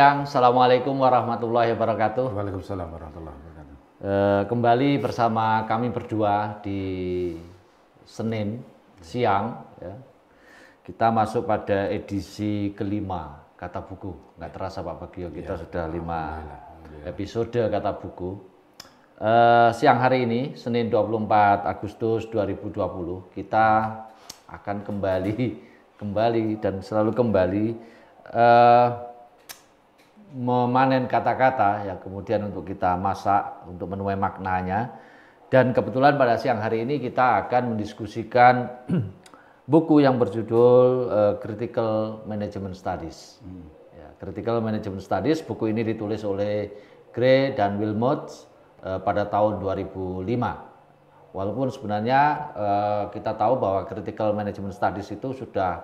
Assalamualaikum warahmatullahi wabarakatuh. Waalaikumsalam warahmatullahi wabarakatuh. Eh, kembali bersama kami berdua di Senin siang. Ya. Kita masuk pada edisi kelima kata buku. Nggak terasa Pak Bagio, kita sudah lima episode kata buku. Eh, siang hari ini, Senin 24 Agustus 2020, kita akan kembali, kembali dan selalu kembali eh, memanen kata-kata yang kemudian untuk kita masak untuk menuai maknanya dan kebetulan pada siang hari ini kita akan mendiskusikan buku yang berjudul uh, Critical Management Studies. Hmm. Ya, Critical Management Studies buku ini ditulis oleh Gray dan Wilmot uh, pada tahun 2005. Walaupun sebenarnya uh, kita tahu bahwa Critical Management Studies itu sudah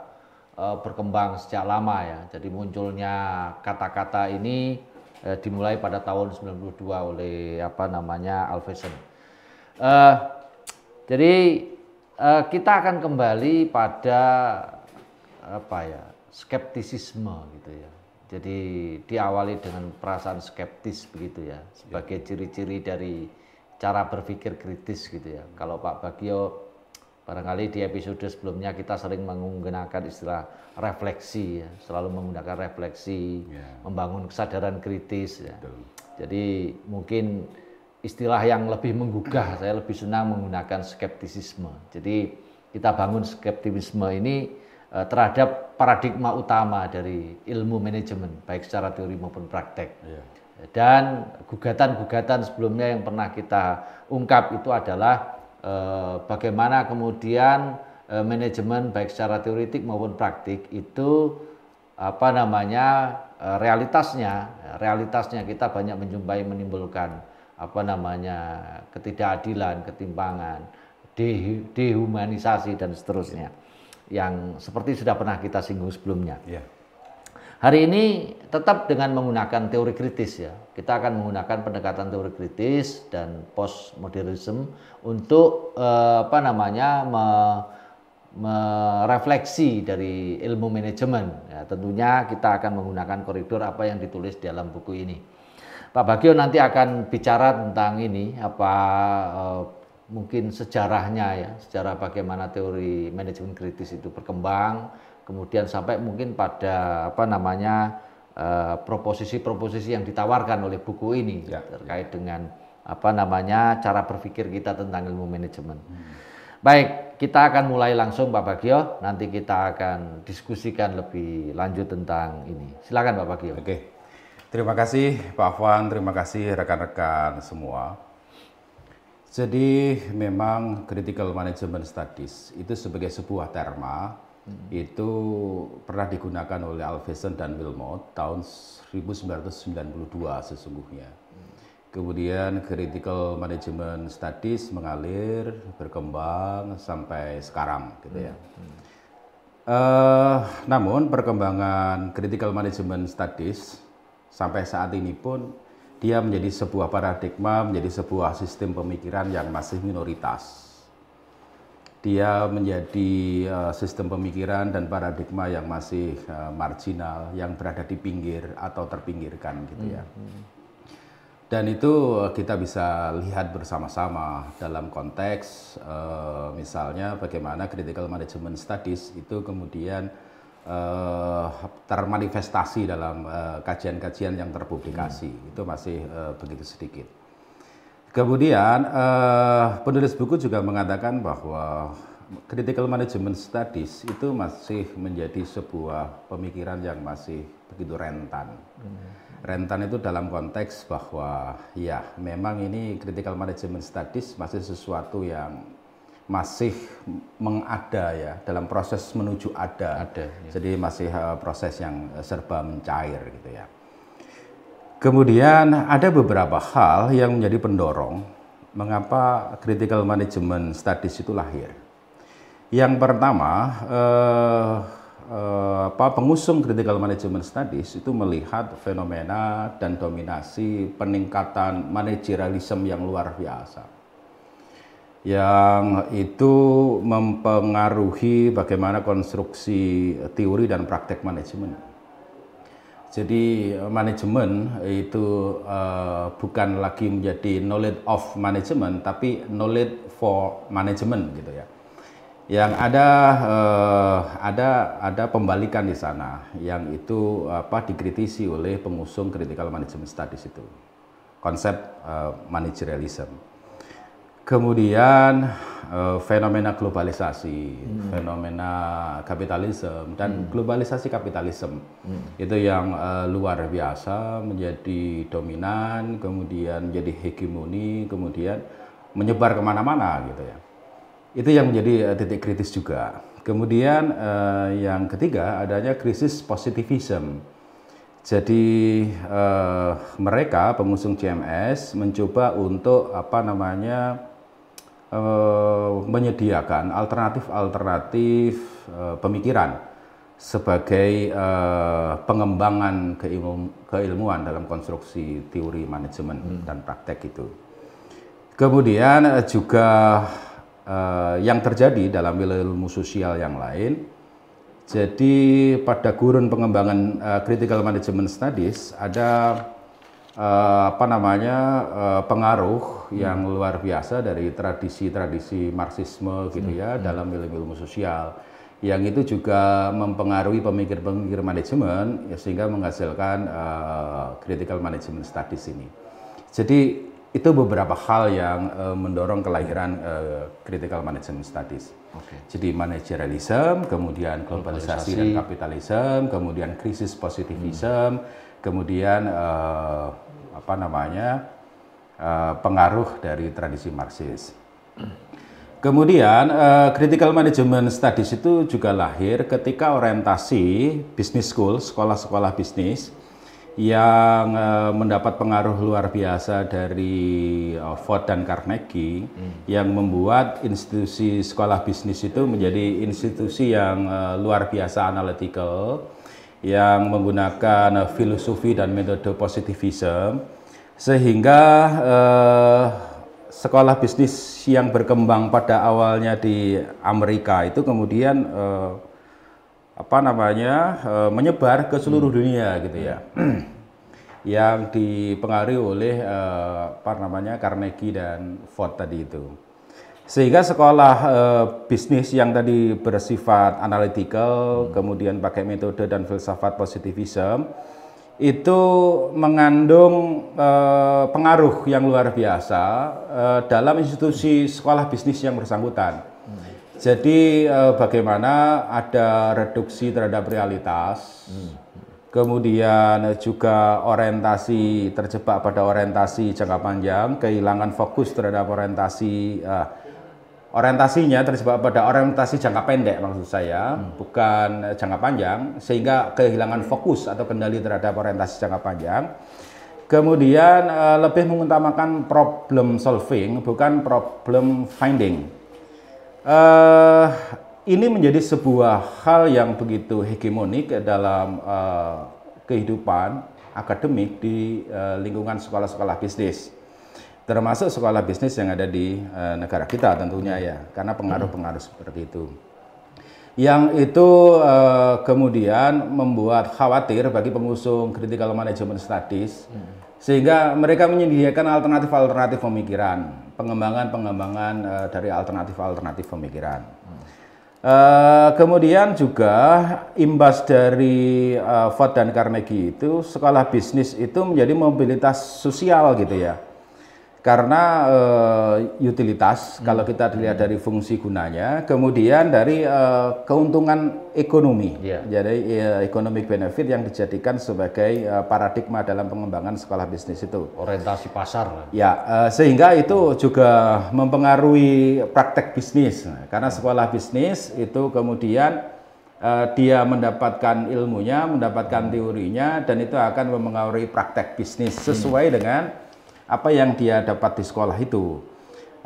uh, berkembang sejak lama ya. Jadi munculnya kata-kata ini uh, dimulai pada tahun 92 oleh apa namanya Alvesen. Uh, jadi uh, kita akan kembali pada apa ya skeptisisme gitu ya. Jadi diawali dengan perasaan skeptis begitu ya sebagai ciri-ciri dari cara berpikir kritis gitu ya. Kalau Pak Bagio Barangkali di episode sebelumnya kita sering menggunakan istilah refleksi, ya. selalu menggunakan refleksi, yeah. membangun kesadaran kritis. Ya. Jadi mungkin istilah yang lebih menggugah, saya lebih senang menggunakan skeptisisme. Jadi kita bangun skeptisisme ini eh, terhadap paradigma utama dari ilmu manajemen, baik secara teori maupun praktek. Yeah. Dan gugatan-gugatan sebelumnya yang pernah kita ungkap itu adalah bagaimana kemudian eh, manajemen baik secara teoritik maupun praktik itu apa namanya eh, realitasnya realitasnya kita banyak menjumpai menimbulkan apa namanya ketidakadilan ketimpangan dehumanisasi dan seterusnya yang seperti sudah pernah kita singgung sebelumnya. Yeah. Hari ini tetap dengan menggunakan teori kritis ya. Kita akan menggunakan pendekatan teori kritis dan postmodernisme untuk eh, apa namanya me, merefleksi dari ilmu manajemen. Ya, tentunya kita akan menggunakan koridor apa yang ditulis dalam buku ini. Pak Bagio nanti akan bicara tentang ini apa eh, mungkin sejarahnya ya, sejarah bagaimana teori manajemen kritis itu berkembang, kemudian sampai mungkin pada apa namanya eh, proposisi-proposisi uh, yang ditawarkan oleh buku ini ya. terkait dengan apa namanya cara berpikir kita tentang ilmu manajemen. Hmm. Baik, kita akan mulai langsung Pak Bagio. Nanti kita akan diskusikan lebih lanjut tentang ini. Silakan Pak Bagio. Oke, terima kasih Pak Afwan, terima kasih rekan-rekan semua. Jadi memang critical management studies itu sebagai sebuah terma hmm. itu pernah digunakan oleh Alvesen dan Wilmot tahun 1992 sesungguhnya. Hmm. Kemudian critical management studies mengalir, berkembang sampai sekarang gitu ya. Hmm. Uh, namun perkembangan critical management studies sampai saat ini pun dia menjadi sebuah paradigma, menjadi sebuah sistem pemikiran yang masih minoritas dia menjadi uh, sistem pemikiran dan paradigma yang masih uh, marginal, yang berada di pinggir atau terpinggirkan gitu ya. Hmm. Dan itu kita bisa lihat bersama-sama dalam konteks uh, misalnya bagaimana critical management studies itu kemudian uh, termanifestasi dalam kajian-kajian uh, yang terpublikasi. Hmm. Itu masih uh, begitu sedikit. Kemudian eh, penulis buku juga mengatakan bahwa critical management studies itu masih menjadi sebuah pemikiran yang masih begitu rentan. Rentan itu dalam konteks bahwa ya memang ini critical management studies masih sesuatu yang masih mengada ya dalam proses menuju ada. Ada, ya. Jadi masih eh, proses yang serba mencair gitu ya. Kemudian ada beberapa hal yang menjadi pendorong mengapa critical management studies itu lahir. Yang pertama, eh, eh, apa pengusung critical management studies itu melihat fenomena dan dominasi peningkatan manajerialisme yang luar biasa. Yang itu mempengaruhi bagaimana konstruksi teori dan praktek manajemen. Jadi eh, manajemen itu uh, bukan lagi menjadi knowledge of management, tapi knowledge for management gitu ya. Yang ada uh, ada ada pembalikan di sana, yang itu apa dikritisi oleh pengusung critical management studies itu, konsep uh, managerialism. Kemudian uh, fenomena globalisasi, hmm. fenomena kapitalisme dan hmm. globalisasi kapitalisme hmm. itu yang uh, luar biasa menjadi dominan, kemudian menjadi hegemoni, kemudian menyebar ke mana-mana gitu ya. Itu yang menjadi uh, titik kritis juga. Kemudian uh, yang ketiga adanya krisis positivism. Jadi uh, mereka pengusung CMS mencoba untuk apa namanya Eh, menyediakan alternatif-alternatif uh, pemikiran sebagai uh, pengembangan keilmu, keilmuan dalam konstruksi teori manajemen hmm. dan praktek itu. Kemudian juga yang terjadi dalam ilmu sosial yang lain. Jadi pada gurun pengembangan critical management studies ada uh, apa namanya uh, pengaruh hmm. yang luar biasa dari tradisi-tradisi marxisme gitu ya hmm. dalam ilmu-ilmu sosial yang itu juga mempengaruhi pemikir-pemikir manajemen ya, sehingga menghasilkan uh, critical management studies ini. Jadi itu beberapa hal yang uh, mendorong kelahiran uh, critical management studies. Okay. Jadi managerialism, kemudian globalisasi, globalisasi dan kapitalisme, kemudian krisis positivism, hmm. kemudian uh, apa namanya uh, pengaruh dari tradisi Marxis. Kemudian uh, critical management studies itu juga lahir ketika orientasi business school, sekolah-sekolah bisnis yang uh, mendapat pengaruh luar biasa dari uh, Ford dan Carnegie hmm. yang membuat institusi sekolah bisnis itu menjadi institusi yang uh, luar biasa analytical yang menggunakan uh, filosofi dan metode positivism sehingga uh, sekolah bisnis yang berkembang pada awalnya di Amerika itu kemudian uh, apa namanya uh, menyebar ke seluruh hmm. dunia gitu ya. Yang dipengaruhi oleh uh, apa namanya Carnegie dan Ford tadi itu sehingga sekolah uh, bisnis yang tadi bersifat analytical, hmm. kemudian pakai metode dan filsafat positivism, itu mengandung uh, pengaruh yang luar biasa uh, dalam institusi sekolah bisnis yang bersangkutan. Hmm. Jadi uh, bagaimana ada reduksi terhadap realitas, hmm. kemudian juga orientasi terjebak pada orientasi jangka panjang, kehilangan fokus terhadap orientasi orientasinya terjebak pada orientasi jangka pendek maksud saya, hmm. bukan jangka panjang, sehingga kehilangan fokus atau kendali terhadap orientasi jangka panjang. Kemudian uh, lebih mengutamakan problem solving, bukan problem finding. Uh, ini menjadi sebuah hal yang begitu hegemonik dalam uh, kehidupan akademik di uh, lingkungan sekolah-sekolah bisnis termasuk sekolah bisnis yang ada di uh, negara kita tentunya ya karena pengaruh-pengaruh seperti itu. Yang itu uh, kemudian membuat khawatir bagi pengusung critical management studies sehingga mereka menyediakan alternatif-alternatif pemikiran pengembangan-pengembangan uh, dari alternatif-alternatif pemikiran. Uh, kemudian juga imbas dari uh, Ford dan Carnegie itu sekolah bisnis itu menjadi mobilitas sosial gitu ya karena uh, utilitas hmm. kalau kita dilihat dari fungsi gunanya, kemudian dari uh, keuntungan ekonomi, yeah. jadi uh, economic benefit yang dijadikan sebagai uh, paradigma dalam pengembangan sekolah bisnis itu. Orientasi pasar. Ya, uh, sehingga itu juga mempengaruhi praktek bisnis, karena sekolah bisnis itu kemudian uh, dia mendapatkan ilmunya, mendapatkan teorinya, dan itu akan mempengaruhi praktek bisnis sesuai hmm. dengan apa yang dia dapat di sekolah itu.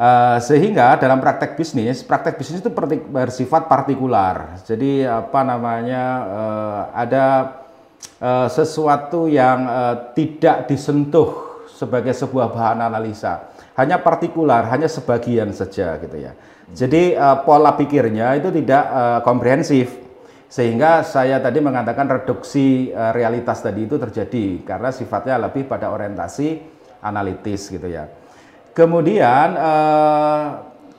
Uh, sehingga dalam praktek bisnis, praktek bisnis itu bersifat partikular. Jadi apa namanya uh, ada uh, sesuatu yang uh, tidak disentuh sebagai sebuah bahan analisa, hanya partikular, hanya sebagian saja gitu ya. Jadi uh, pola pikirnya itu tidak uh, komprehensif, sehingga saya tadi mengatakan reduksi uh, realitas tadi itu terjadi karena sifatnya lebih pada orientasi analitis gitu ya. Kemudian eh,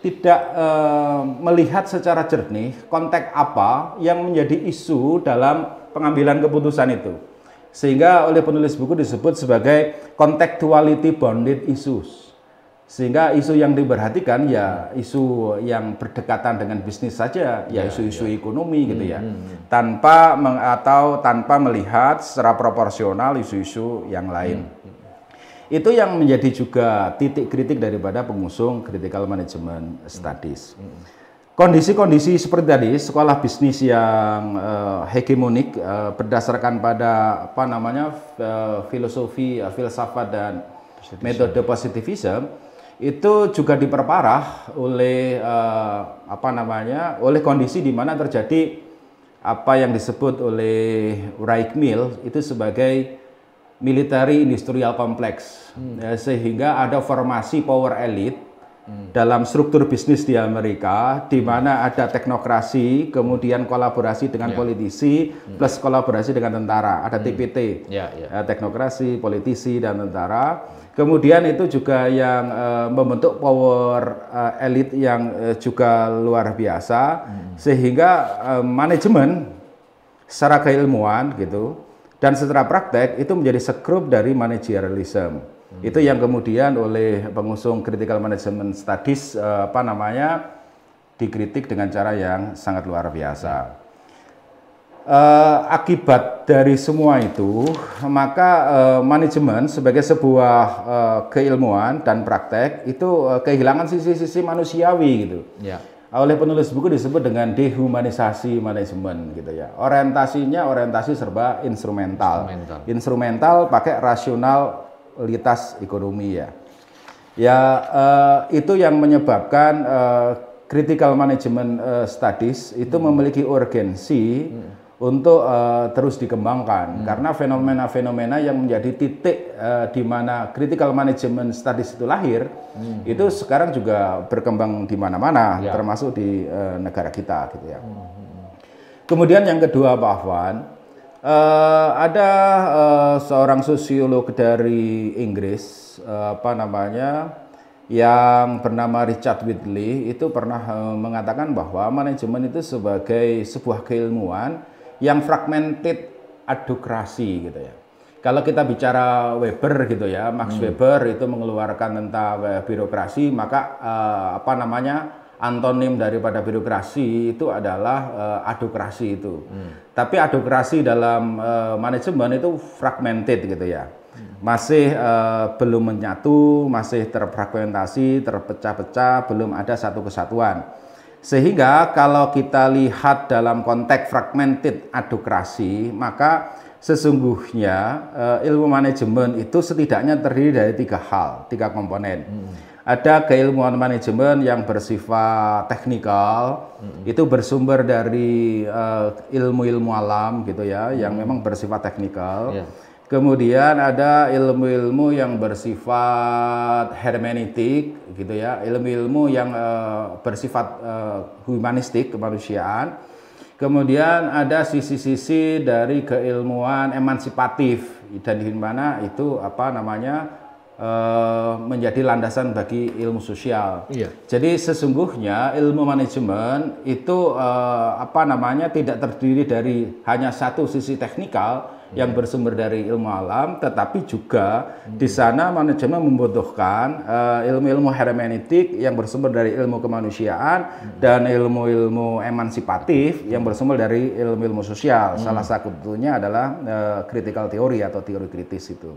tidak eh, melihat secara jernih konteks apa yang menjadi isu dalam pengambilan keputusan itu. Sehingga oleh penulis buku disebut sebagai contextuality bounded issues. Sehingga isu yang diperhatikan ya isu yang berdekatan dengan bisnis saja, ya, ya isu-isu ya, ya. ekonomi gitu ya. Hmm, hmm, hmm. Tanpa atau tanpa melihat secara proporsional isu-isu yang lain. Hmm. Hmm. Itu yang menjadi juga titik kritik daripada pengusung critical management studies. Kondisi-kondisi seperti tadi, sekolah bisnis yang uh, hegemonik uh, berdasarkan pada apa namanya uh, filosofi, uh, filsafat dan positivism. metode positivism itu juga diperparah oleh uh, apa namanya oleh kondisi di mana terjadi apa yang disebut oleh Reich Mill itu sebagai military industrial complex hmm. ya, sehingga ada formasi power elite hmm. dalam struktur bisnis di Amerika di mana ada teknokrasi kemudian kolaborasi dengan yeah. politisi hmm. plus kolaborasi dengan tentara ada hmm. TPT yeah, yeah. Ya, teknokrasi politisi dan tentara kemudian itu juga yang uh, membentuk power uh, elite yang uh, juga luar biasa hmm. sehingga uh, manajemen secara keilmuan gitu dan secara praktek itu menjadi sekrup dari managerialism. Hmm. Itu yang kemudian oleh pengusung critical management studies eh, apa namanya dikritik dengan cara yang sangat luar biasa. Uh, akibat dari semua itu, maka uh, manajemen sebagai sebuah uh, keilmuan dan praktek itu uh, kehilangan sisi-sisi manusiawi gitu. Ya oleh penulis buku disebut dengan dehumanisasi manajemen gitu ya. Orientasinya orientasi serba instrumental. Instrumental, instrumental pakai rasionalitas ekonomi ya. Ya uh, itu yang menyebabkan uh, critical management uh, studies itu hmm. memiliki urgensi hmm untuk uh, terus dikembangkan hmm. karena fenomena-fenomena yang menjadi titik uh, di mana critical management studies itu lahir hmm. itu sekarang juga berkembang di mana-mana ya. termasuk di uh, negara kita gitu ya. Hmm. Kemudian yang kedua Pak Afwan uh, ada uh, seorang sosiolog dari Inggris uh, apa namanya yang bernama Richard Whitley itu pernah uh, mengatakan bahwa manajemen itu sebagai sebuah keilmuan yang fragmented adokrasi gitu ya. Kalau kita bicara Weber gitu ya, Max hmm. Weber itu mengeluarkan tentang birokrasi, maka uh, apa namanya antonim daripada birokrasi itu adalah uh, adokrasi itu. Hmm. Tapi adokrasi dalam uh, manajemen itu fragmented gitu ya. Masih uh, belum menyatu, masih terfragmentasi, terpecah-pecah, belum ada satu kesatuan. Sehingga kalau kita lihat dalam konteks fragmented adokrasi, maka sesungguhnya uh, ilmu manajemen itu setidaknya terdiri dari tiga hal, tiga komponen. Hmm. Ada keilmuan manajemen yang bersifat teknikal, hmm. itu bersumber dari uh, ilmu-ilmu alam gitu ya, hmm. yang memang bersifat teknikal. Yeah Kemudian ada ilmu-ilmu yang bersifat hermeneutik gitu ya, ilmu-ilmu yang uh, bersifat uh, humanistik kemanusiaan. Kemudian ada sisi-sisi dari keilmuan emansipatif dan di mana itu apa namanya eh, menjadi landasan bagi ilmu sosial. Iya. Jadi sesungguhnya ilmu manajemen itu eh, apa namanya tidak terdiri dari hanya satu sisi teknikal yang bersumber dari ilmu alam, tetapi juga di sana manajemen membutuhkan eh, ilmu-ilmu hermeneutik yang bersumber dari ilmu kemanusiaan dan ilmu-ilmu emansipatif yang bersumber dari ilmu-ilmu sosial. Salah satunya adalah eh, critical theory atau teori kritis itu.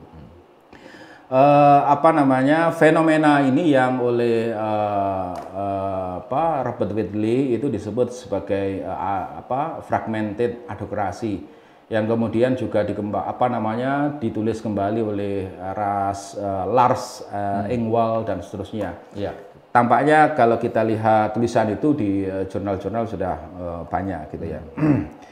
Eh, apa namanya fenomena ini yang oleh eh, eh, apa Robert Whitley itu disebut sebagai a- apa fragmented adokrasi yang kemudian juga dikembang apa namanya ditulis kembali oleh eh, Ras eh, Lars eh, Engwall dan seterusnya. Iya. Tampaknya kalau kita lihat tulisan itu di jurnal-jurnal sudah eh, banyak gitu ya.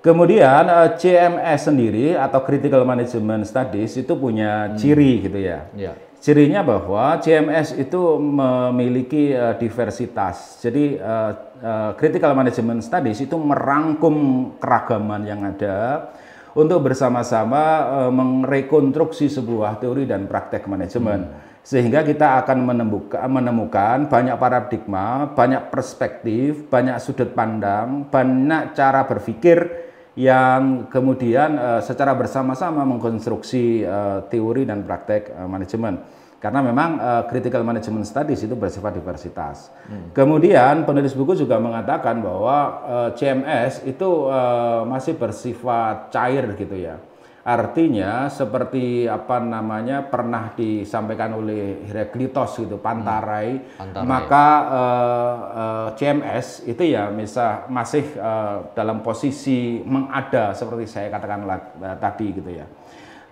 Kemudian eh, CMS sendiri atau Critical Management Studies itu punya ciri gitu ya. Iya. Cirinya bahwa CMS itu memiliki eh, diversitas. Jadi eh, eh, Critical Management Studies itu merangkum keragaman yang ada untuk bersama-sama eh, merekonstruksi sebuah teori dan praktek manajemen. Sehingga kita akan menemukan, menemukan banyak paradigma, banyak perspektif, banyak sudut pandang, banyak cara berpikir yang kemudian eh, secara bersama-sama mengkonstruksi eh, teori dan praktek eh, manajemen. Karena memang eh, critical management studies itu bersifat diversitas. Kemudian penulis buku juga mengatakan bahwa eh, CMS itu eh, masih bersifat cair gitu ya. Artinya seperti apa namanya pernah disampaikan oleh Heraklitos gitu, Pantarai, Pantarai. maka eh, eh, CMS itu ya misal masih eh, dalam posisi mengada seperti saya katakan eh, tadi gitu ya.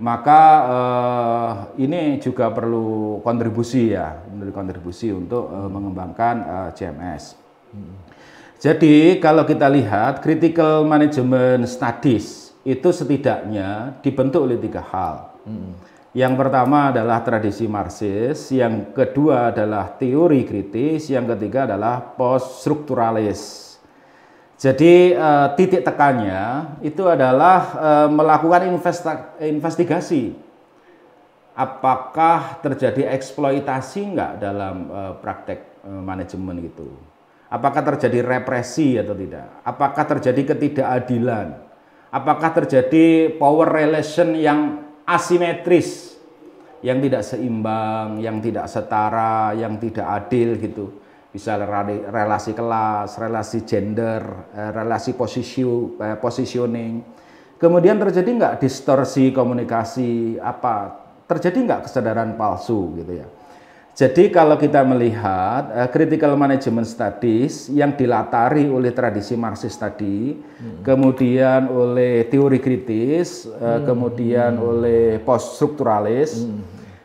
Maka eh, ini juga perlu kontribusi ya, perlu kontribusi untuk eh, mengembangkan eh, CMS. Jadi kalau kita lihat critical management studies itu setidaknya dibentuk oleh tiga hal. Yang pertama adalah tradisi Marxis, yang kedua adalah teori kritis, yang ketiga adalah post strukturalis. Jadi eh, titik tekannya itu adalah eh, melakukan investigasi. Apakah terjadi eksploitasi enggak dalam eh, praktek eh, manajemen gitu? Apakah terjadi represi atau tidak? Apakah terjadi ketidakadilan? Apakah terjadi power relation yang asimetris, yang tidak seimbang, yang tidak setara, yang tidak adil gitu? Bisa rela- relasi kelas, relasi gender, eh, relasi posisi, eh, positioning. Kemudian terjadi nggak distorsi komunikasi apa? Terjadi nggak kesadaran palsu gitu ya? Jadi kalau kita melihat eh, critical management studies yang dilatari oleh tradisi Marxis tadi, kemudian oleh teori kritis, eh, kemudian oleh post strukturalis.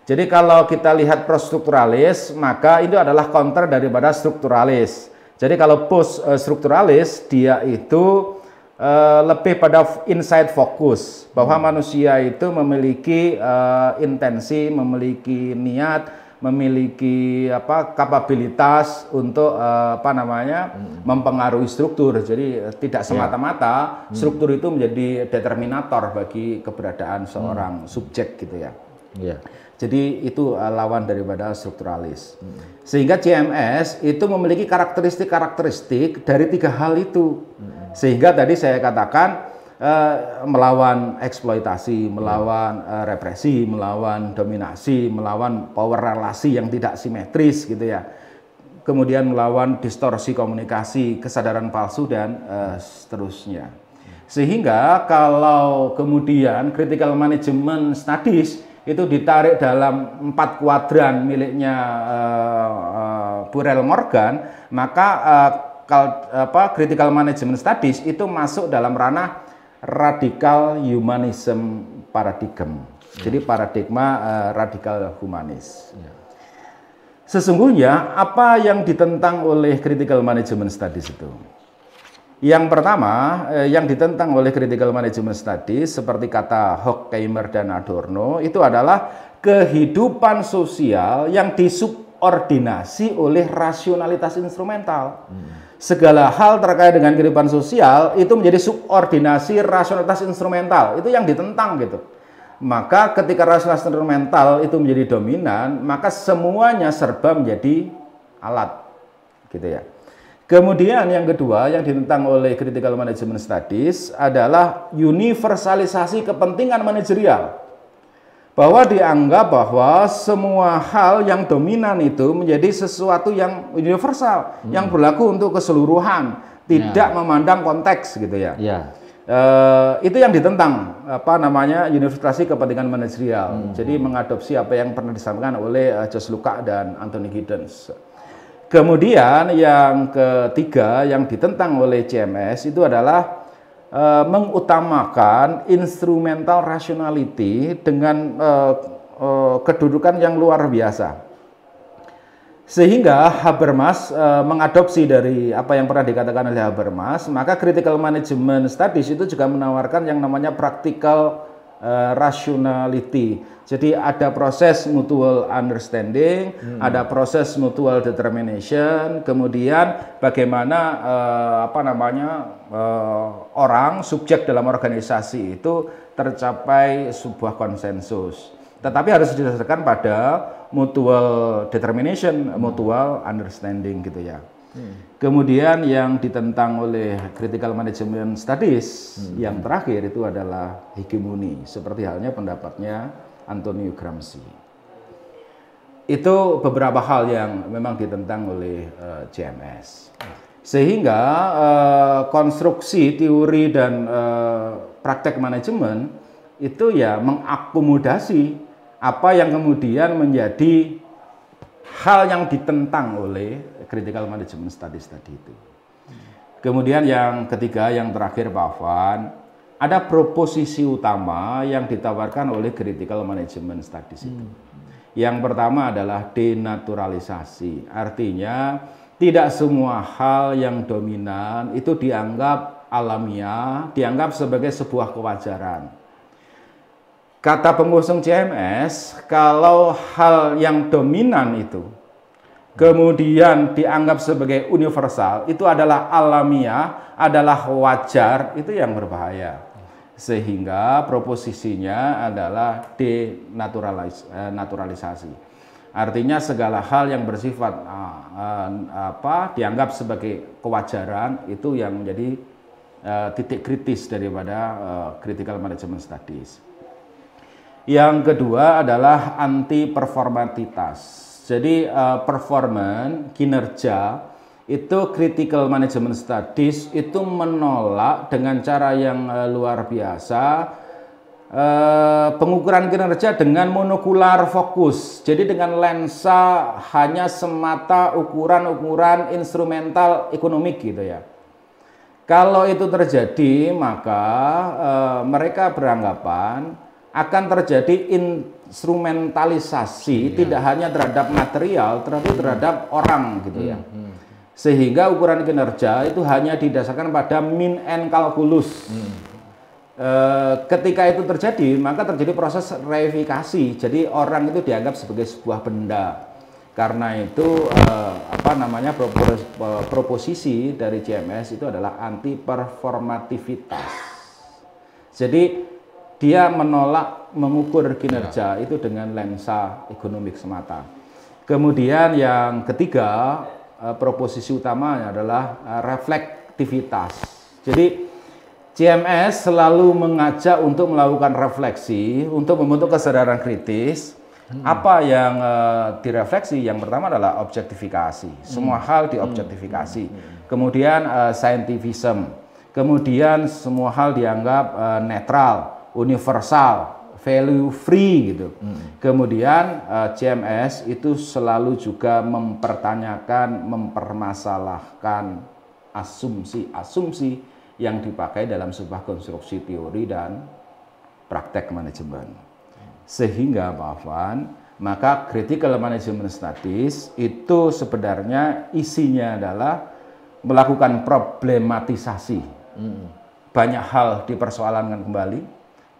Jadi kalau kita lihat post strukturalis, maka itu adalah counter daripada strukturalis. Jadi kalau post eh, strukturalis dia itu eh, lebih pada inside focus bahwa manusia itu memiliki eh, intensi, memiliki niat, memiliki apa kapabilitas untuk eh, apa namanya mempengaruhi struktur. Jadi eh, tidak semata-mata struktur itu menjadi determinator bagi keberadaan seorang subjek gitu ya. Iya. Jadi itu uh, lawan daripada strukturalis. Sehingga CMS itu memiliki karakteristik-karakteristik dari tiga hal itu. Sehingga tadi saya katakan uh, melawan eksploitasi, melawan uh, represi, melawan dominasi, melawan power relasi yang tidak simetris gitu ya. Kemudian melawan distorsi komunikasi, kesadaran palsu dan uh, seterusnya. Sehingga kalau kemudian critical management studies itu ditarik dalam empat kuadran miliknya uh, uh, Burrell Morgan, maka uh, kal- apa, critical management studies itu masuk dalam ranah radikal humanism paradigm. Jadi paradigma uh, radikal humanis. Sesungguhnya apa yang ditentang oleh critical management studies itu? Yang pertama, eh, yang ditentang oleh critical management studies seperti kata Horkheimer dan Adorno itu adalah kehidupan sosial yang disubordinasi oleh rasionalitas instrumental. Segala hal terkait dengan kehidupan sosial itu menjadi subordinasi rasionalitas instrumental. Itu yang ditentang gitu. Maka ketika rasional instrumental itu menjadi dominan, maka semuanya serba menjadi alat. Gitu ya. Kemudian yang kedua yang ditentang oleh critical management studies adalah universalisasi kepentingan manajerial. Bahwa dianggap bahwa semua hal yang dominan itu menjadi sesuatu yang universal, hmm. yang berlaku untuk keseluruhan, tidak ya. memandang konteks gitu ya. ya. Uh, itu yang ditentang apa namanya universitasi kepentingan manajerial. Hmm. Jadi mengadopsi apa yang pernah disampaikan oleh uh, Josh Luka dan Anthony Giddens. Kemudian yang ketiga yang ditentang oleh CMS itu adalah uh, mengutamakan instrumental rationality dengan uh, uh, kedudukan yang luar biasa. Sehingga Habermas e, mengadopsi dari apa yang pernah dikatakan oleh Habermas, maka critical management studies itu juga menawarkan yang namanya practical e, rationality. Jadi ada proses mutual understanding, hmm. ada proses mutual determination, kemudian bagaimana e, apa namanya e, orang subjek dalam organisasi itu tercapai sebuah konsensus. Tetapi harus didasarkan pada mutual determination, mutual understanding gitu ya. Hmm. Kemudian yang ditentang oleh critical management studies hmm. yang terakhir itu adalah hegemoni, seperti halnya pendapatnya Antonio Gramsci. Itu beberapa hal yang memang ditentang oleh uh, eh, CMS. Sehingga uh, konstruksi, teori dan uh, praktek manajemen itu ya mengakomodasi apa yang kemudian menjadi hal yang ditentang oleh critical management studies tadi itu. Kemudian yang ketiga, yang terakhir Pak Afwan, ada proposisi utama yang ditawarkan oleh critical management studies itu. Yang pertama adalah denaturalisasi, artinya tidak semua hal yang dominan itu dianggap alamiah, dianggap sebagai sebuah kewajaran Kata pengusung CMS, kalau hal yang dominan itu kemudian dianggap sebagai universal, itu adalah alamiah, adalah wajar, itu yang berbahaya. Sehingga proposisinya adalah denaturalisasi. Eh, Artinya segala hal yang bersifat uh, apa dianggap sebagai kewajaran itu yang menjadi uh, titik kritis daripada uh, critical management studies. Yang kedua adalah anti performatitas. Jadi uh, performance, kinerja itu critical management studies itu menolak dengan cara yang uh, luar biasa uh, pengukuran kinerja dengan monokular fokus. Jadi dengan lensa hanya semata ukuran-ukuran instrumental ekonomik gitu ya. Kalau itu terjadi maka uh, mereka beranggapan akan terjadi instrumentalisasi ya. tidak hanya terhadap material tetapi terhadap orang gitu ya. Hmm, hmm. Sehingga ukuran kinerja itu hanya didasarkan pada min and calculus. Hmm. E, ketika itu terjadi, maka terjadi proses reifikasi. Jadi orang itu dianggap sebagai sebuah benda. Karena itu e, apa namanya proposisi dari CMS itu adalah anti performativitas. Jadi dia menolak mengukur kinerja ya. itu dengan lensa ekonomik semata. Kemudian yang ketiga, eh, proposisi utamanya adalah eh, reflektivitas. Jadi CMS selalu mengajak untuk melakukan refleksi, untuk membentuk kesadaran kritis. Hmm. Apa yang uh, direfleksi? Yang pertama adalah objektifikasi. Semua hmm. hal diobjektifikasi. Hmm. hmm. Kemudian uh, scientificism. Kemudian semua hal dianggap uh, netral universal, value free gitu. Hmm. Kemudian uh, eh, CMS itu selalu juga mempertanyakan, mempermasalahkan asumsi-asumsi yang dipakai dalam sebuah konstruksi teori dan praktek manajemen. Sehingga Pak Afwan, maka critical management studies itu sebenarnya isinya adalah melakukan problematisasi. Hmm. Banyak hal dipersoalankan kembali,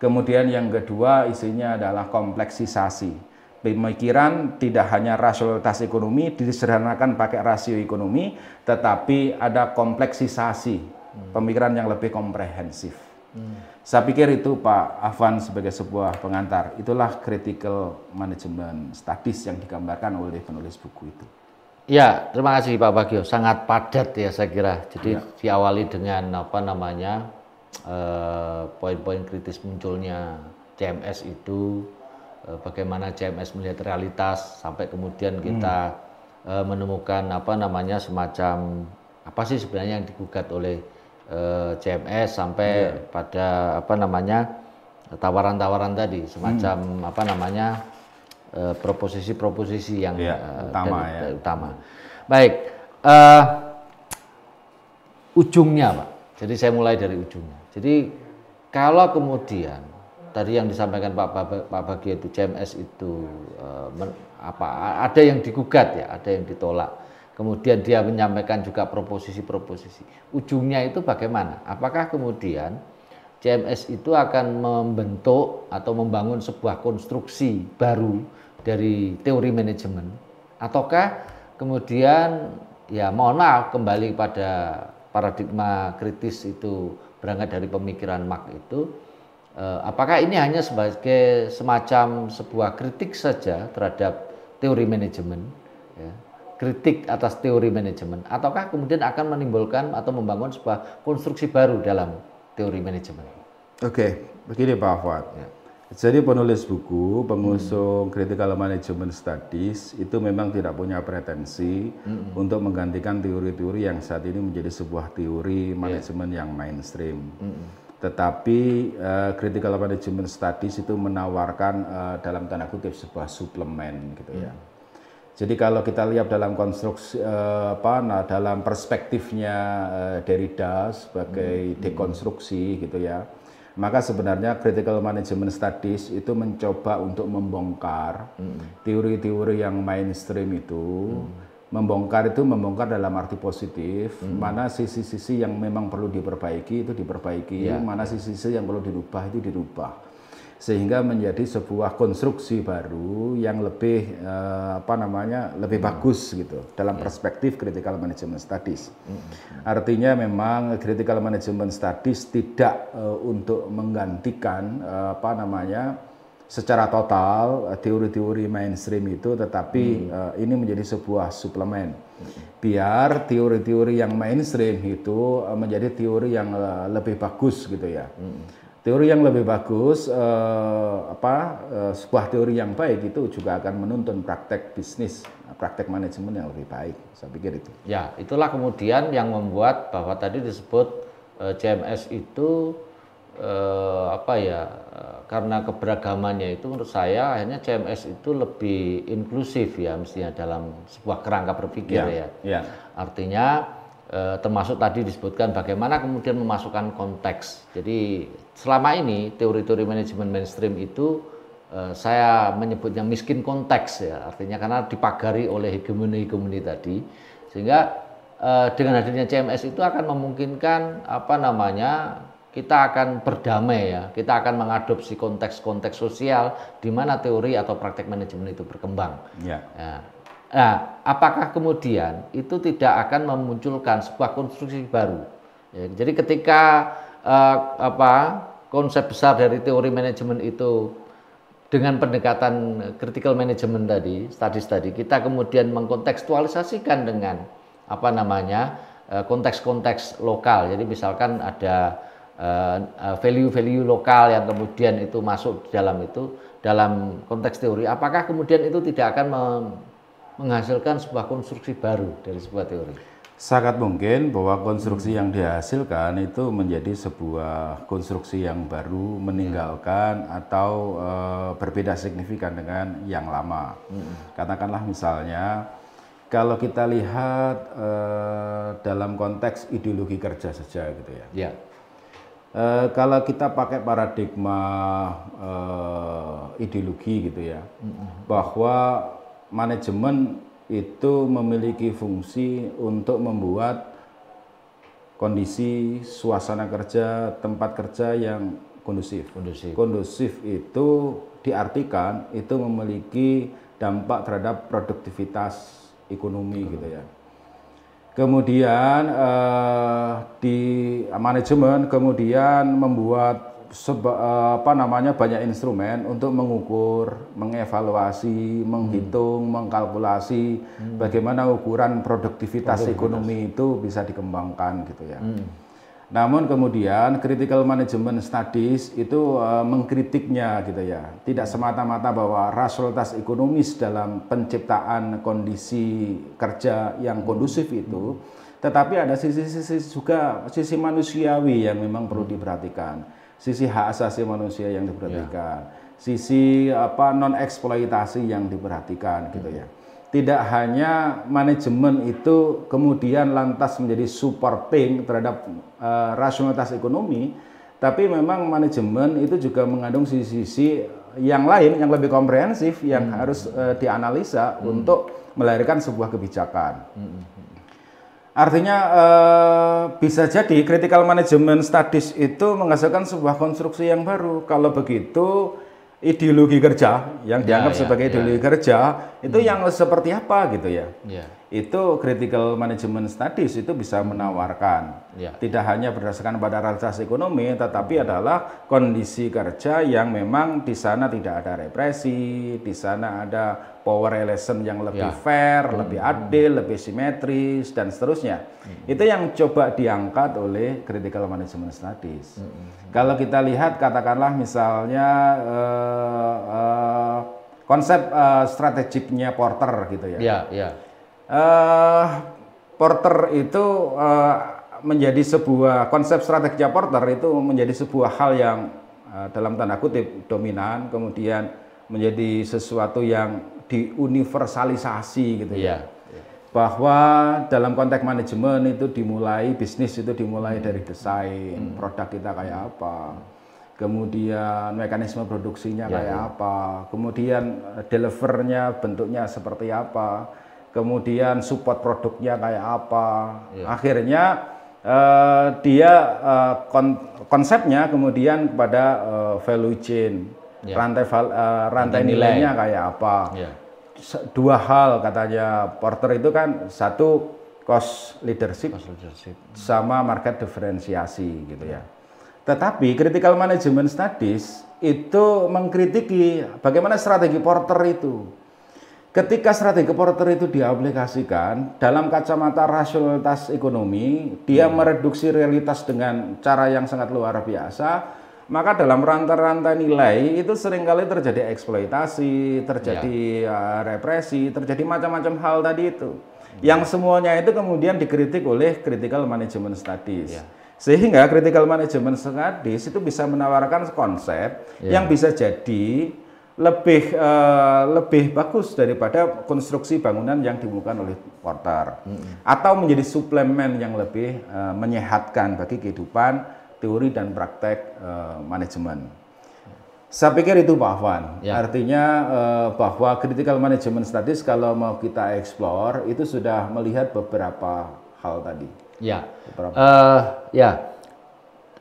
Kemudian yang kedua isinya adalah kompleksisasi. Pemikiran tidak hanya rasionalitas ekonomi disederhanakan pakai rasio ekonomi, tetapi ada kompleksisasi, pemikiran yang lebih komprehensif. Saya pikir itu Pak Afan sebagai sebuah pengantar. Itulah critical management studies yang digambarkan oleh penulis buku itu. Ya, terima kasih Pak Bagio. Sangat padat ya saya kira. Jadi diawali dengan apa namanya eh, poin-poin kritis munculnya CMS itu, eh, bagaimana CMS melihat realitas, sampai kemudian kita eh, menemukan apa namanya semacam apa sih sebenarnya yang digugat oleh eh, CMS sampai pada apa namanya tawaran-tawaran tadi, semacam apa namanya proposisi-proposisi yang Iya, eh, utama dari- ya. dari utama. Baik, eh, ujungnya Pak. Jadi saya mulai dari ujungnya. Jadi kalau kemudian tadi yang disampaikan Pak Baba- Pak Bagi itu CMS itu eh, men- apa ada yang digugat ya, ada yang ditolak. Kemudian dia menyampaikan juga proposisi-proposisi. Ujungnya itu bagaimana? Apakah kemudian CMS itu akan membentuk atau membangun sebuah konstruksi baru dari teori manajemen ataukah kemudian ya mohon maaf kembali pada paradigma kritis itu berangkat dari pemikiran Marx itu eh, apakah ini hanya sebagai semacam sebuah kritik saja terhadap teori manajemen ya, kritik atas teori manajemen ataukah kemudian akan menimbulkan atau membangun sebuah konstruksi baru dalam teori manajemen Oke, begini Pak Afwan. Ya. Jadi penulis buku, pengusung critical management studies itu memang tidak punya pretensi untuk menggantikan teori-teori yang saat ini menjadi sebuah teori manajemen yang mainstream. Tetapi eh, critical management studies itu menawarkan eh, dalam tanda kutip sebuah suplemen gitu ya. Jadi kalau kita lihat dalam konstruksi eh, apa nah dalam perspektifnya eh, Derrida sebagai dekonstruksi gitu ya. Maka sebenarnya critical management studies itu mencoba untuk membongkar teori-teori yang mainstream itu. Membongkar itu membongkar dalam arti positif, mana sisi-sisi yang memang perlu diperbaiki itu diperbaiki, mana sisi-sisi yang perlu dirubah itu dirubah sehingga menjadi sebuah konstruksi baru yang lebih eh, apa namanya lebih bagus gitu dalam perspektif critical management studies. Artinya memang critical management studies tidak eh, untuk menggantikan eh, apa namanya secara total teori-teori mainstream itu tetapi eh, ini menjadi sebuah suplemen. Biar teori-teori yang mainstream itu eh, menjadi teori yang eh, lebih bagus gitu ya teori yang lebih bagus eh, apa eh, sebuah teori yang baik itu juga akan menuntun praktek bisnis praktek manajemen yang lebih baik saya pikir itu Ya, itulah kemudian yang membuat bahwa tadi disebut eh, CMS itu eh, apa ya? eh, karena keberagamannya itu menurut saya akhirnya CMS itu lebih inklusif ya mestinya dalam sebuah kerangka berpikir ya. ya Artinya eh, termasuk tadi disebutkan bagaimana kemudian memasukkan konteks. Jadi selama ini teori-teori manajemen mainstream itu eh, saya menyebutnya miskin konteks ya. Artinya karena dipagari oleh hegemoni-hegemoni tadi sehingga eh, dengan hadirnya CMS itu akan memungkinkan apa namanya kita akan berdamai ya, kita akan mengadopsi konteks-konteks sosial di mana teori atau praktek manajemen itu berkembang. ya Ya. Nah, apakah kemudian itu tidak akan memunculkan sebuah konstruksi baru? Ya, jadi ketika eh, apa konsep besar dari teori manajemen itu dengan pendekatan critical management tadi, studies tadi, kita kemudian mengkontekstualisasikan dengan apa namanya eh, konteks-konteks lokal. Jadi misalkan ada eh, value-value lokal yang kemudian itu masuk dalam itu dalam konteks teori. Apakah kemudian itu tidak akan menghasilkan sebuah konstruksi baru dari sebuah teori? Sangat mungkin bahwa konstruksi yang dihasilkan itu menjadi sebuah konstruksi yang baru meninggalkan atau eh, berbeda signifikan dengan yang lama. Katakanlah misalnya kalau kita lihat eh, dalam konteks ideologi kerja saja gitu ya. Ya, Eh, kalau kita pakai paradigma eh, ideologi gitu ya, bahwa manajemen itu memiliki fungsi untuk membuat kondisi suasana kerja, tempat kerja yang kondusif. kondusif. Kondusif itu diartikan itu memiliki dampak terhadap produktivitas ekonomi gitu ya. Kemudian eh, di manajemen kemudian membuat seba- apa namanya banyak instrumen untuk mengukur, mengevaluasi, menghitung, mengkalkulasi bagaimana ukuran produktivitas, ekonomi itu bisa dikembangkan gitu ya. Namun kemudian critical management studies itu eh, mengkritiknya gitu ya. Tidak semata-mata bahwa rasionalitas ekonomis dalam penciptaan kondisi kerja yang kondusif itu, tetapi ada sisi-sisi juga sisi manusiawi yang memang perlu diperhatikan. Sisi hak asasi manusia yang diperhatikan. Sisi apa non eksploitasi yang diperhatikan gitu ya. Tidak hanya manajemen itu kemudian lantas menjadi supporting terhadap eh, rasionalitas ekonomi, tapi memang manajemen itu juga mengandung sisi-sisi yang lain yang lebih komprehensif yang harus eh, dianalisa untuk melahirkan sebuah kebijakan. Artinya eh, bisa jadi critical management studies itu menghasilkan sebuah konstruksi yang baru. Kalau begitu ideologi kerja yang dianggap ya, sebagai ya. ideologi kerja itu yang seperti apa gitu ya. Ya. Itu critical management studies itu bisa menawarkan. Ya. Tidak hanya berdasarkan pada realitas ekonomi tetapi adalah kondisi kerja yang memang di sana tidak ada represi, di sana ada power relation yang lebih Ya. fair, lebih adil, lebih simetris dan seterusnya. Itu yang coba diangkat oleh critical management studies. Kalau kita lihat katakanlah misalnya eh, eh, konsep eh, strategiknya Porter gitu ya. Ya, ya. Eh, Porter itu eh, menjadi sebuah konsep strateginya Porter itu menjadi sebuah hal yang eh, dalam tanda kutip dominan, kemudian menjadi sesuatu yang diuniversalisasi gitu ya. Iya. Bahwa dalam konteks manajemen itu dimulai bisnis itu dimulai dari desain produk kita kayak apa, kemudian mekanisme produksinya Ya, kayak apa, kemudian delivernya bentuknya seperti apa, kemudian support produknya kayak apa, akhirnya eh, dia eh, kon- konsepnya kemudian kepada eh, value chain, Ya. rantai val- eh, rantai nilai. nilainya kayak apa Ya. se- dua hal katanya Porter itu kan satu cost leadership Cost leadership. sama market diferensiasi gitu ya. Tetapi critical management studies itu mengkritiki bagaimana strategi Porter itu. Ketika strategi Porter itu diaplikasikan dalam kacamata rasionalitas ekonomi, dia mereduksi realitas dengan cara yang sangat luar biasa, maka dalam rantai-rantai nilai itu sering kali terjadi eksploitasi, terjadi uh, represi, terjadi macam-macam hal tadi itu. Yang semuanya itu kemudian dikritik oleh critical management studies. Ya. Sehingga critical management studies itu bisa menawarkan konsep yang bisa jadi lebih eh, lebih bagus daripada konstruksi bangunan yang dimulakan oleh Porter atau menjadi suplemen yang lebih eh, menyehatkan bagi kehidupan teori dan praktek eh, manajemen. Saya pikir itu Pak Afwan. Ya. Artinya eh, bahwa critical management studies kalau mau kita explore itu sudah melihat beberapa hal tadi. Ya, Beberapa. Eh, ya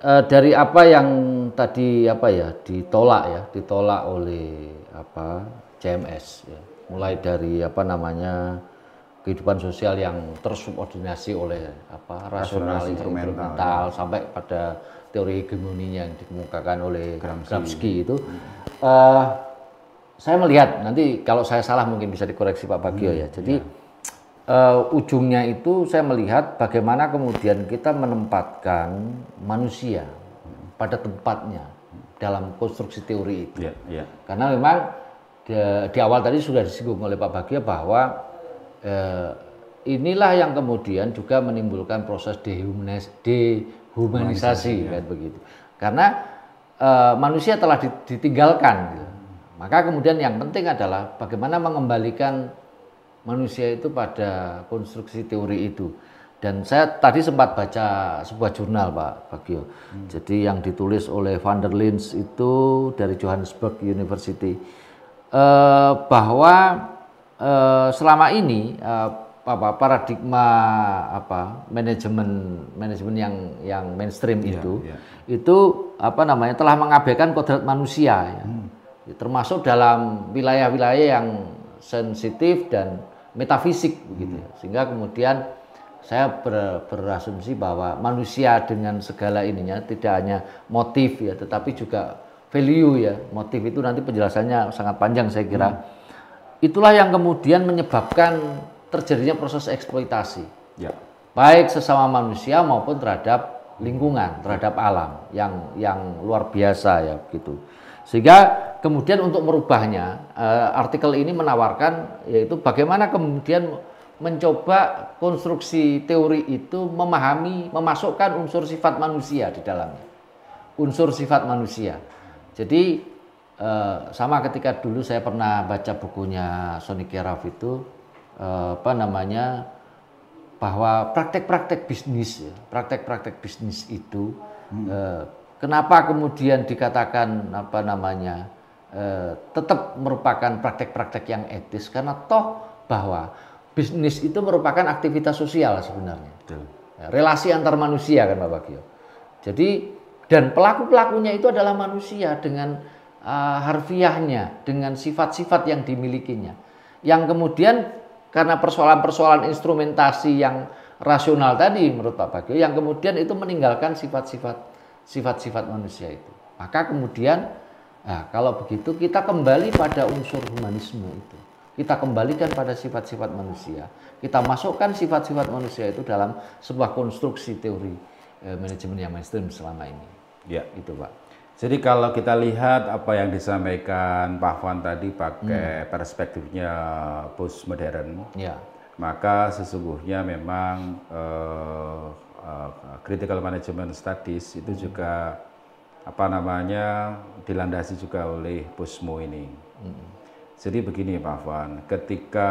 Eh, dari apa yang tadi apa ya ditolak ya, ditolak oleh apa CMS, ya. mulai dari apa namanya kehidupan sosial yang tersubordinasi oleh apa rasional Rasional instrumental, instrumental sampai pada teori hegemoninya yang dikemukakan oleh Gramsci, itu. Eh, saya melihat nanti kalau saya salah mungkin bisa dikoreksi Pak Bagio ya. Jadi eh, ujungnya itu saya melihat bagaimana kemudian kita menempatkan manusia pada tempatnya dalam konstruksi teori itu. Iya, iya. Karena memang di, di awal tadi sudah disinggung oleh Pak Bagio bahwa eh, inilah yang kemudian juga menimbulkan proses dehumanis- dehumanisasi kan begitu. Karena eh, manusia telah di- ditinggalkan. gitu. Maka kemudian yang penting adalah bagaimana mengembalikan manusia itu pada konstruksi teori itu. Dan saya tadi sempat baca sebuah jurnal Pak Bagio. Jadi yang ditulis oleh Van der Lins itu dari Johannesburg University eh, bahwa eh, selama ini eh, apa paradigma apa manajemen manajemen yang yang mainstream itu iya. itu apa namanya telah mengabaikan kodrat manusia ya. termasuk dalam wilayah-wilayah yang sensitif dan metafisik begitu ya. sehingga kemudian saya ber, berasumsi bahwa manusia dengan segala ininya tidak hanya motif ya, tetapi juga value ya. Motif itu nanti penjelasannya sangat panjang saya kira. Hmm. Itulah yang kemudian menyebabkan terjadinya proses eksploitasi. Ya. Baik sesama manusia maupun terhadap lingkungan, terhadap alam yang yang luar biasa ya gitu. Sehingga kemudian untuk merubahnya uh, artikel ini menawarkan yaitu bagaimana kemudian mencoba konstruksi teori itu memahami, memasukkan unsur sifat manusia di dalamnya. Unsur sifat manusia. Jadi eh, sama ketika dulu saya pernah baca bukunya Sonic Keraf itu eh, apa namanya bahwa praktek-praktek bisnis ya, praktek-praktek bisnis itu hmm. Kenapa kemudian dikatakan apa namanya eh, tetap merupakan praktek-praktek yang etis karena toh bahwa bisnis itu merupakan aktivitas sosial sebenarnya. Betul. Ya, relasi antar manusia kan Pak Bagio. Jadi dan pelaku-pelakunya itu adalah manusia dengan uh, harfiahnya, dengan sifat-sifat yang dimilikinya. Yang kemudian karena persoalan-persoalan instrumentasi yang rasional tadi menurut Pak Bagio, yang kemudian itu meninggalkan sifat-sifat sifat-sifat manusia itu. Maka kemudian, nah, kalau begitu kita kembali pada unsur humanisme itu kita kembalikan pada sifat-sifat manusia. Kita masukkan sifat-sifat manusia itu dalam sebuah konstruksi teori eh, manajemen yang mainstream selama ini. Ya, itu Pak. Jadi kalau kita lihat apa yang disampaikan Pak Wan tadi pakai hmm. perspektifnya postmodern, ya. maka sesungguhnya memang uh, uh, critical management studies itu hmm. juga apa namanya dilandasi juga oleh Posmo ini. Hmm. Jadi begini Pak Afwan, ketika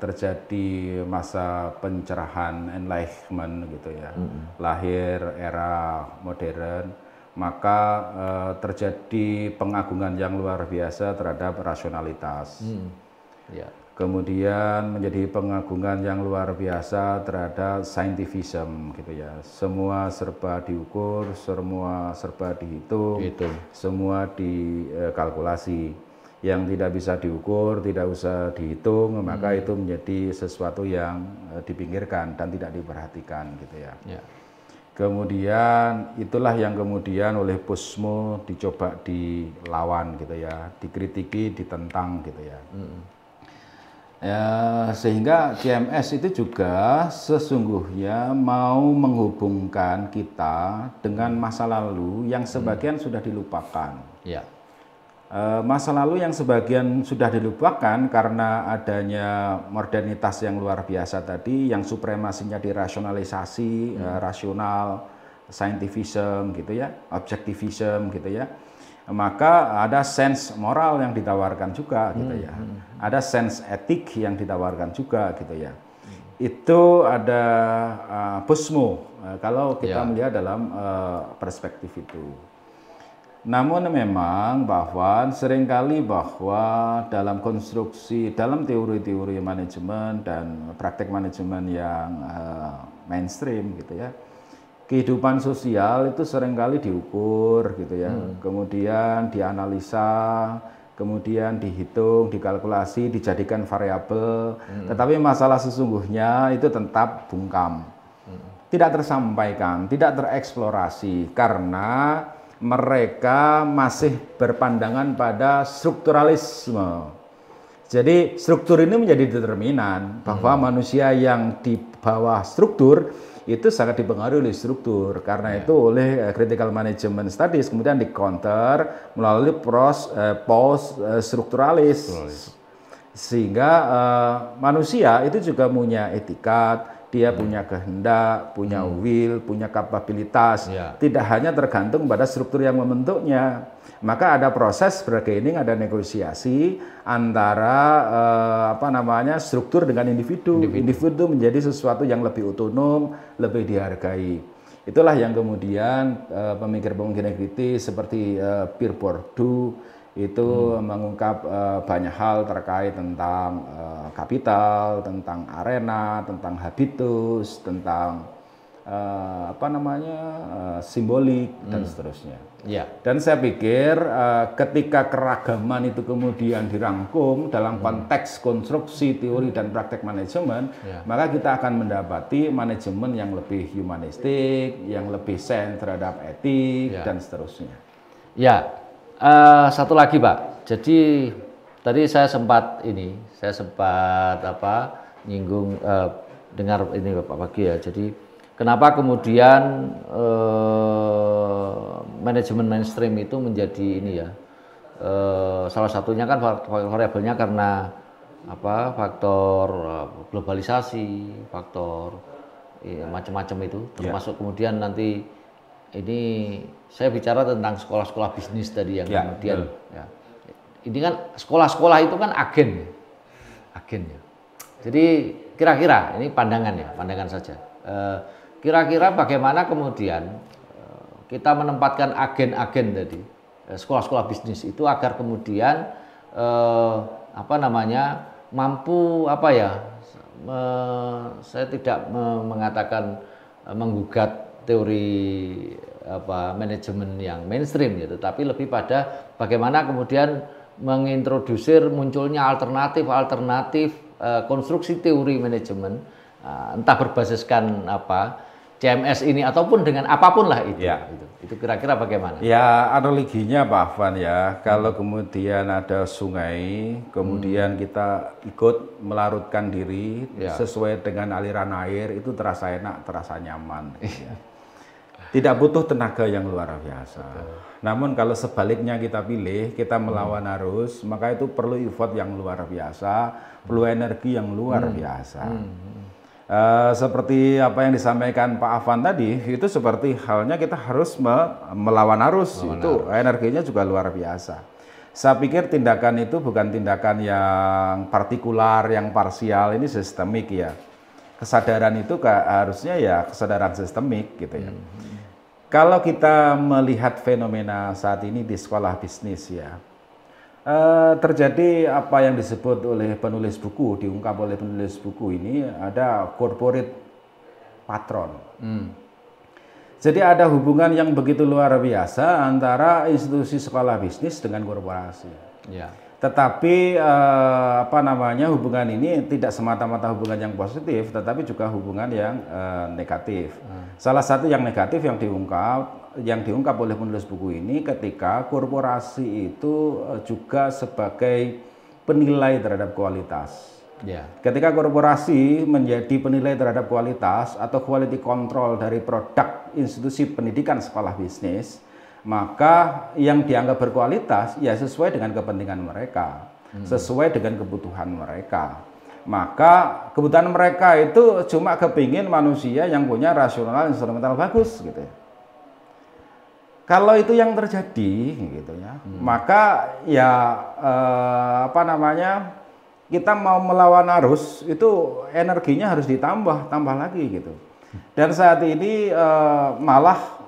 terjadi masa pencerahan enlightenment gitu ya, mm-hmm. lahir era modern, maka uh, terjadi pengagungan yang luar biasa terhadap rasionalitas. Mm. Yeah. Kemudian menjadi pengagungan yang luar biasa terhadap scientificism gitu ya. Semua serba diukur, semua serba dihitung, gitu. semua dikalkulasi. Yang tidak bisa diukur, tidak usah dihitung, hmm. maka itu menjadi sesuatu yang uh, dipinggirkan dan tidak diperhatikan gitu ya. ya. Kemudian itulah yang kemudian oleh Pusmo dicoba dilawan gitu ya, dikritiki, ditentang gitu ya. Hmm. Ya, sehingga GMS itu juga sesungguhnya mau menghubungkan kita dengan masa lalu yang sebagian hmm. sudah dilupakan. Ya. Eh, masa lalu yang sebagian sudah dilupakan karena adanya modernitas yang luar biasa tadi, yang supremasinya dirasionalisasi, hmm. uh, rasional, scientificism gitu ya, objectivism gitu ya. Maka ada sense moral yang ditawarkan juga gitu ya. Hmm. Ada sense etik yang ditawarkan juga gitu ya. Hmm. Itu ada uh, Busmo uh, kalau kita ya. melihat dalam uh, perspektif itu. Namun memang bahwa sering kali bahwa dalam konstruksi, dalam teori-teori manajemen dan praktek manajemen yang uh, mainstream gitu ya, kehidupan sosial itu sering kali diukur gitu ya, hmm. kemudian dianalisa, kemudian dihitung, dikalkulasi, dijadikan variabel, hmm. tetapi masalah sesungguhnya itu tetap bungkam, hmm. tidak tersampaikan, tidak tereksplorasi karena mereka masih berpandangan pada strukturalisme. Jadi struktur ini menjadi determinan bahwa hmm. manusia yang di bawah struktur itu sangat dipengaruhi oleh struktur. Karena ya. itu oleh uh, critical management studies kemudian di counter melalui pros, uh, post uh, strukturalis. Sehingga uh, manusia itu juga punya etikat, dia hmm. punya kehendak, punya hmm. will, punya kapabilitas. Ya. Tidak hanya tergantung pada struktur yang membentuknya. Maka ada proses bargaining, ada negosiasi antara eh, apa namanya struktur dengan individu. individu. Individu menjadi sesuatu yang lebih otonom, lebih dihargai. Itulah yang kemudian eh, pemikir-pemikir kritis seperti eh, Pierre Bourdieu itu hmm. mengungkap uh, banyak hal terkait tentang uh, kapital, tentang arena, tentang habitus, tentang eh, apa namanya eh, simbolik dan seterusnya. Ya. Dan saya pikir eh, ketika keragaman itu kemudian dirangkum dalam konteks konstruksi teori dan praktek manajemen, Ya. maka kita akan mendapati manajemen yang lebih humanistik, yang lebih sen terhadap etik Ya. dan seterusnya. Ya, eh, satu lagi Pak. Jadi tadi saya sempat ini, saya sempat apa nyinggung eh, dengar ini Bapak pagi ya. Jadi kenapa kemudian eh, manajemen mainstream itu menjadi ini ya? eh, salah satunya kan variabelnya karena apa faktor eh, globalisasi, faktor iya, macam-macam itu, termasuk kemudian nanti ini saya bicara tentang sekolah-sekolah bisnis tadi yang Ya, kemudian ya. Ini kan sekolah-sekolah itu kan agen ya. Agen ya. Jadi kira-kira ini pandangan ya, pandangan saja. Eh, Kira-kira bagaimana kemudian eh, kita menempatkan agen-agen tadi eh, sekolah-sekolah bisnis itu agar kemudian eh, apa namanya mampu apa ya me- saya tidak me- mengatakan menggugat teori apa manajemen yang mainstream ya tetapi lebih pada bagaimana kemudian mengintrodusir munculnya alternatif-alternatif eh, konstruksi teori manajemen eh, entah berbasiskan apa CMS ini ataupun dengan apa pun lah itu Ya. itu, itu kira-kira bagaimana Ya analoginya Pak Afan ya, kalau kemudian ada sungai, kemudian kita ikut melarutkan diri Ya. sesuai dengan aliran air, itu terasa enak, terasa nyaman. gitu ya. Tidak butuh tenaga yang luar biasa. Namun kalau sebaliknya kita pilih, kita melawan arus, maka itu perlu effort yang luar biasa, perlu energi yang luar biasa. Eh, seperti apa yang disampaikan Pak Afan tadi, itu seperti halnya kita harus me- melawan arus, itu energinya juga luar biasa. Saya pikir tindakan itu bukan tindakan yang partikular, yang parsial, ini sistemik ya. Kesadaran itu harusnya ya kesadaran sistemik gitu ya. Kalau kita melihat fenomena saat ini di sekolah bisnis ya, Eh, terjadi apa yang disebut oleh penulis buku, diungkap oleh penulis buku ini ada corporate patron. Jadi ada hubungan yang begitu luar biasa antara institusi sekolah bisnis dengan korporasi. ya Tetapi eh, apa namanya hubungan ini tidak semata-mata hubungan yang positif, tetapi juga hubungan yang eh, negatif. Salah satu yang negatif yang diungkap, yang diungkap oleh penulis buku ini ketika korporasi itu eh, juga sebagai penilai terhadap kualitas. ya Ketika korporasi menjadi penilai terhadap kualitas atau quality control dari produk institusi pendidikan sekolah bisnis, maka yang dianggap berkualitas ya sesuai dengan kepentingan mereka, sesuai dengan kebutuhan mereka. Maka kebutuhan mereka itu cuma kepingin manusia yang punya rasional instrumental bagus gitu ya. Kalau itu yang terjadi gitu ya, maka ya eh, apa namanya kita mau melawan arus itu energinya harus ditambah tambah lagi gitu. Dan saat ini eh, malah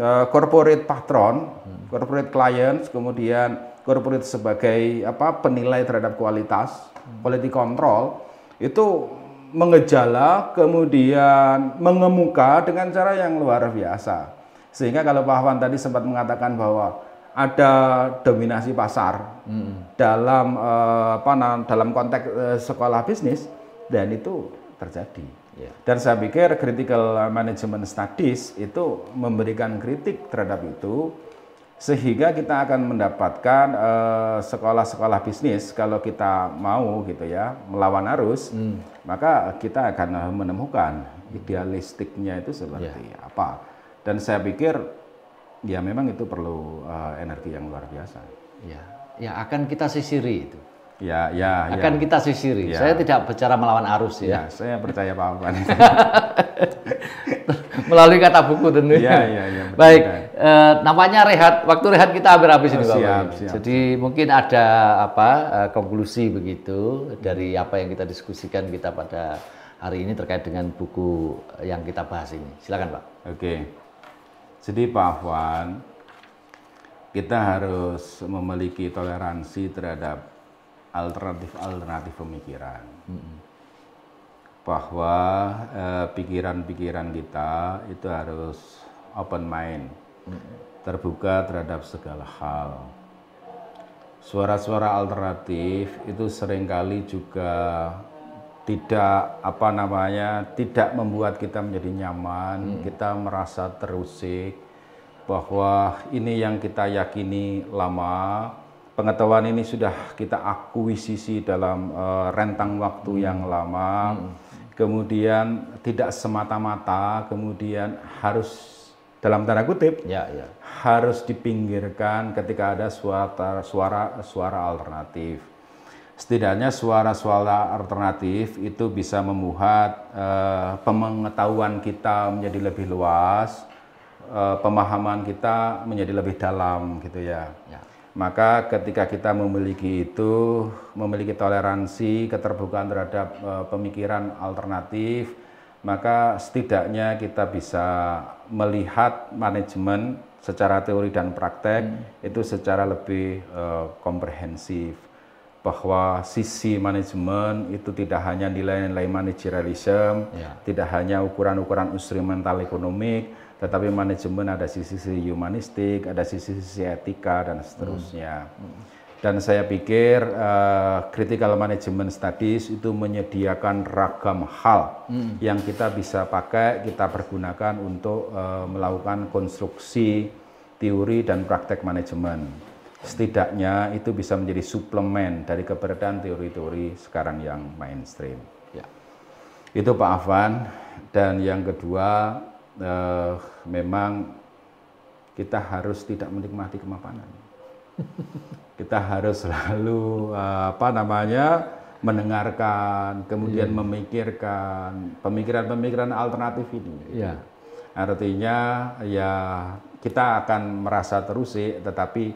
eh, corporate patron, corporate clients, kemudian corporate sebagai apa penilai terhadap kualitas, quality control itu mengejala kemudian mengemuka dengan cara yang luar biasa. Sehingga kalau Pak Wan tadi sempat mengatakan bahwa ada dominasi pasar dalam eh, apa dalam konteks eh, sekolah bisnis dan itu terjadi. Ya. Dan saya pikir critical management studies itu memberikan kritik terhadap itu sehingga kita akan mendapatkan eh, sekolah-sekolah bisnis kalau kita mau gitu ya melawan arus maka kita akan menemukan idealistiknya itu seperti apa. Dan saya pikir ya memang itu perlu eh, energi yang luar biasa. Ya. Ya akan kita sisiri itu ya ya ya akan kita sisiri Ya. saya tidak bicara melawan arus ya ya saya percaya Pak Afan melalui kata buku tentunya. Iya, iya, iya, betul. Baik, eh, namanya rehat. Waktu rehat kita hampir habis ini, Oh, Bapak. siap, Ibu. siap, Jadi mungkin ada apa eh, konklusi begitu dari apa yang kita diskusikan kita pada hari ini terkait dengan buku yang kita bahas ini. Silakan, Pak. Oke. Jadi Pak Afwan, kita harus memiliki toleransi terhadap alternatif-alternatif pemikiran. bahwa eh, pikiran-pikiran kita itu harus open mind, terbuka terhadap segala hal. Suara-suara alternatif itu sering kali juga tidak apa namanya tidak membuat kita menjadi nyaman, kita merasa terusik bahwa ini yang kita yakini lama, pengetahuan ini sudah kita akuisisi dalam eh, rentang waktu yang lama, kemudian tidak semata-mata, kemudian harus dalam tanda kutip Ya, ya. harus dipinggirkan ketika ada suara suara suara alternatif. Setidaknya suara-suara alternatif itu bisa membuat eh, pengetahuan kita menjadi lebih luas, eh, pemahaman kita menjadi lebih dalam gitu ya. Ya. Maka ketika kita memiliki itu, memiliki toleransi, keterbukaan terhadap eh, pemikiran alternatif, maka setidaknya kita bisa melihat manajemen secara teori dan praktek itu secara lebih eh, komprehensif bahwa sisi manajemen itu tidak hanya nilai-nilai manajerialisme, Ya. tidak hanya ukuran-ukuran instrumental ekonomik, tetapi manajemen ada sisi-sisi humanistik, ada sisi-sisi etika dan seterusnya. Dan saya pikir eh, critical management studies itu menyediakan ragam hal yang kita bisa pakai, kita pergunakan untuk eh, melakukan konstruksi teori dan praktek manajemen. Setidaknya itu bisa menjadi suplemen dari keberadaan teori-teori sekarang yang mainstream. Ya. Itu Pak Afan. Dan yang kedua, eh, memang kita harus tidak menikmati kemapanan. Kita harus selalu eh, apa namanya mendengarkan, kemudian memikirkan pemikiran-pemikiran alternatif ini. Ya. Artinya ya kita akan merasa terusik, tetapi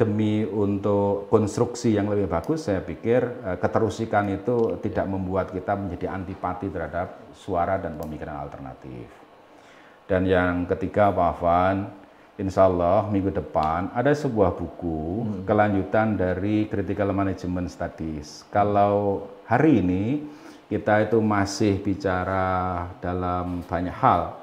demi untuk konstruksi yang lebih bagus, saya pikir eh, keterusikan itu tidak membuat kita menjadi antipati terhadap suara dan pemikiran alternatif. Dan yang ketiga Pak Afan, insya Allah minggu depan ada sebuah buku kelanjutan dari Critical Management Studies. Kalau hari ini kita itu masih bicara dalam banyak hal,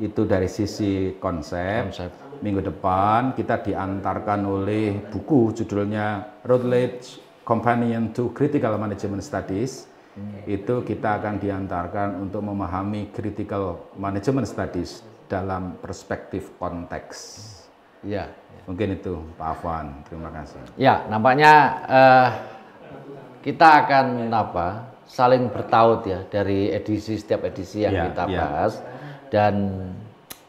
itu dari sisi konsep. Konsep. Minggu depan kita diantarkan oleh buku judulnya Routledge Companion to Critical Management Studies. Itu kita akan diantarkan untuk memahami critical management studies dalam perspektif konteks. Ya. Mungkin itu Pak Afwan. Terima kasih. Ya, nampaknya eh, kita akan apa? saling bertaut ya dari edisi setiap edisi yang Ya, kita ya. bahas dan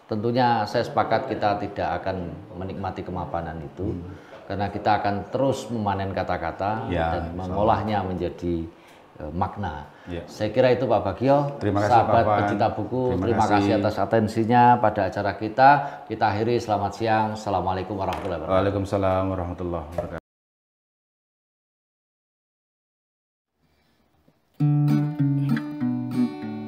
tentunya saya sepakat kita tidak akan menikmati kemapanan itu karena kita akan terus memanen kata-kata Hmm. Ya, dan mengolahnya menjadi eh, makna. Ya. Saya kira itu Pak Bagio, Terima kasih, sahabat Pak pecinta buku. Terima Terima, kasih kasih. atas atensinya pada acara kita. Kita akhiri selamat siang. Assalamualaikum warahmatullahi wabarakatuh. Waalaikumsalam warahmatullahi wabarakatuh.